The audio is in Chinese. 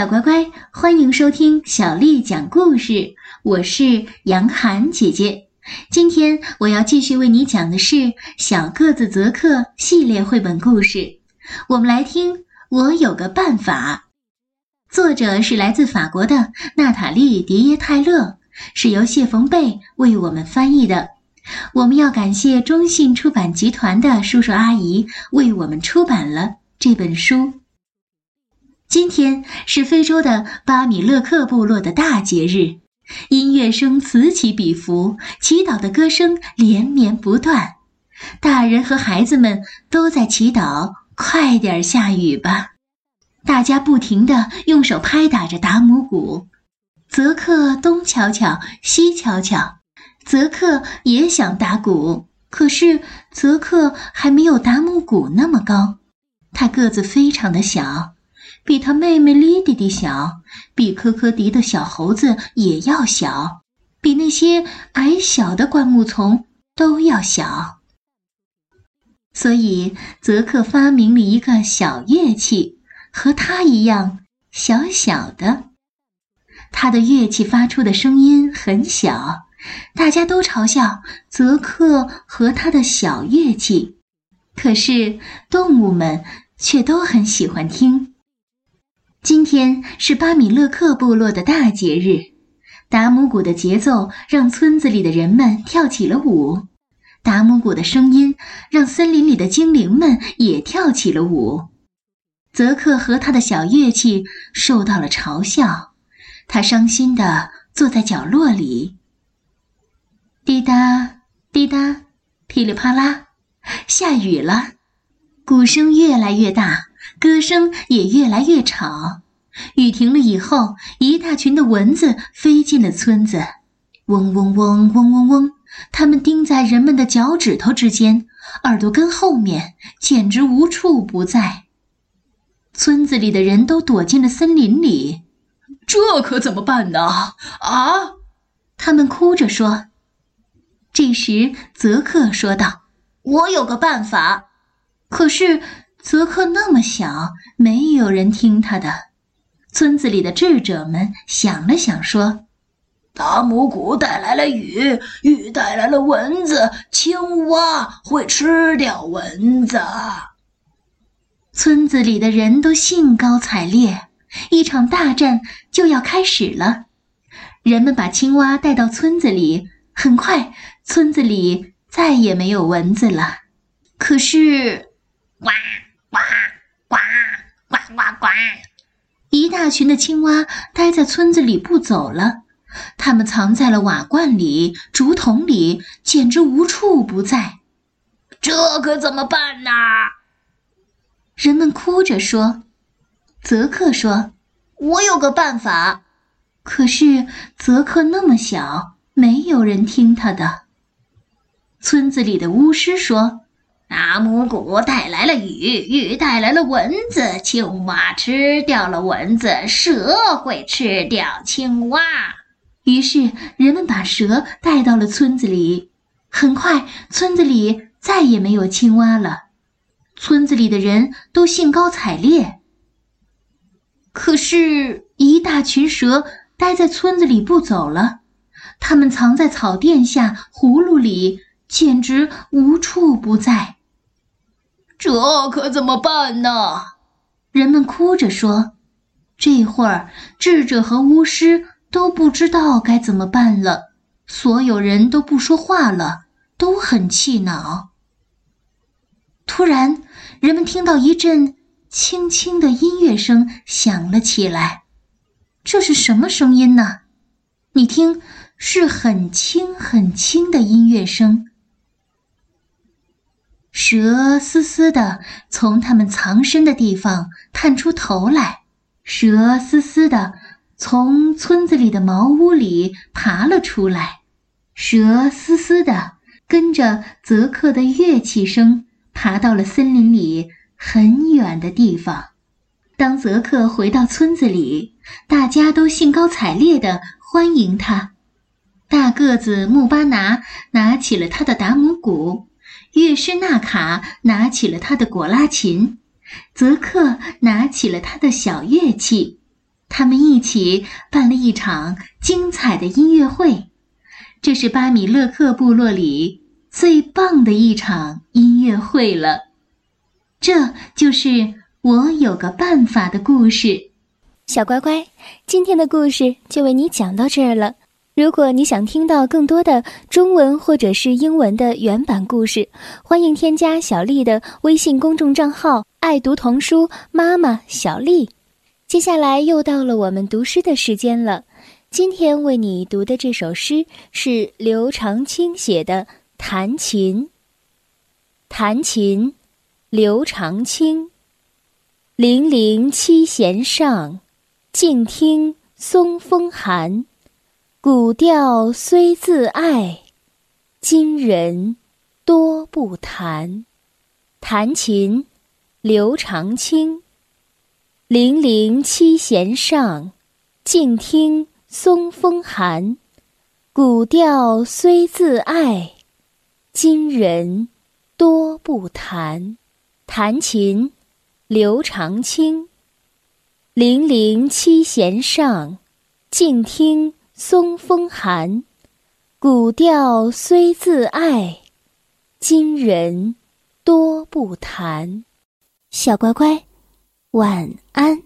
小乖乖，欢迎收听小丽讲故事。我是杨涵姐姐。今天我要继续为你讲的是《小个子泽克》系列绘本故事。我们来听《我有个办法》。作者是来自法国的娜塔莉·迪耶泰勒，是由谢冯贝为我们翻译的。我们要感谢中信出版集团的叔叔阿姨为我们出版了这本书。今天是非洲的巴米勒克部落的大节日，音乐声此起彼伏，祈祷的歌声连绵不断，大人和孩子们都在祈祷快点下雨吧。大家不停地用手拍打着达姆鼓，泽克东瞧瞧西瞧瞧，泽克也想打鼓，可是泽克还没有达姆鼓那么高，他个子非常的小。比他妹妹莉迪迪小，比科科迪的小猴子也要小，比那些矮小的灌木丛都要小。所以，泽克发明了一个小乐器，和他一样小小的。他的乐器发出的声音很小，大家都嘲笑泽克和他的小乐器，可是动物们却都很喜欢听。今天是巴米勒克部落的大节日，达姆鼓的节奏让村子里的人们跳起了舞，达姆鼓的声音让森林里的精灵们也跳起了舞。泽克和他的小乐器受到了嘲笑，他伤心地坐在角落里。滴答滴答，噼里啪啦，下雨了，鼓声越来越大。歌声也越来越吵。雨停了以后，一大群的蚊子飞进了村子，嗡嗡嗡嗡嗡嗡，它们叮在人们的脚趾头之间、耳朵根后面，简直无处不在。村子里的人都躲进了森林里，这可怎么办呢？啊！他们哭着说。这时，泽克说道：“我有个办法。”可是。泽克那么小，没有人听他的。村子里的智者们想了想，说：“达姆谷带来了雨，雨带来了蚊子，青蛙会吃掉蚊子。”村子里的人都兴高采烈，一场大战就要开始了。人们把青蛙带到村子里，很快，村子里再也没有蚊子了。可是，哇！呱呱呱呱呱！一大群的青蛙待在村子里不走了，它们藏在了瓦罐里、竹筒里，简直无处不在。这可怎么办呢？人们哭着说。泽克说：“我有个办法。”可是泽克那么小，没有人听他的。村子里的巫师说。达姆鼓带来了雨，雨带来了蚊子，青蛙吃掉了蚊子，蛇会吃掉青蛙。于是人们把蛇带到了村子里，很快村子里再也没有青蛙了。村子里的人都兴高采烈。可是，一大群蛇待在村子里不走了，它们藏在草垫下、葫芦里，简直无处不在。这可怎么办呢？人们哭着说。这会儿，智者和巫师都不知道该怎么办了。所有人都不说话了，都很气恼。突然，人们听到一阵轻轻的音乐声响了起来。这是什么声音呢？你听，是很轻很轻的音乐声。蛇嘶嘶地从它们藏身的地方探出头来，蛇嘶嘶地从村子里的茅屋里爬了出来，蛇嘶嘶地跟着泽克的乐器声爬到了森林里很远的地方。当泽克回到村子里，大家都兴高采烈地欢迎他。大个子穆巴拿拿起了他的达姆鼓。乐师纳卡拿起了他的果拉琴，泽克拿起了他的小乐器，他们一起办了一场精彩的音乐会。这是巴米勒克部落里最棒的一场音乐会了。这就是我有个办法的故事。小乖乖，今天的故事就为你讲到这儿了。如果你想听到更多的中文或者是英文的原版故事，欢迎添加小丽的微信公众账号“爱读童书妈妈小丽”。接下来又到了我们读诗的时间了。今天为你读的这首诗是刘长卿写的《弹琴》。弹琴，刘长卿。零零七弦上，静听松风寒。古调虽自爱，今人多不弹。弹琴，刘长卿。零零七弦上，静听。松风寒，古调虽自爱，今人多不弹。弹琴，刘长卿。零零七弦上，静听松风寒。古调虽自爱，今人多不弹。小乖乖，晚安。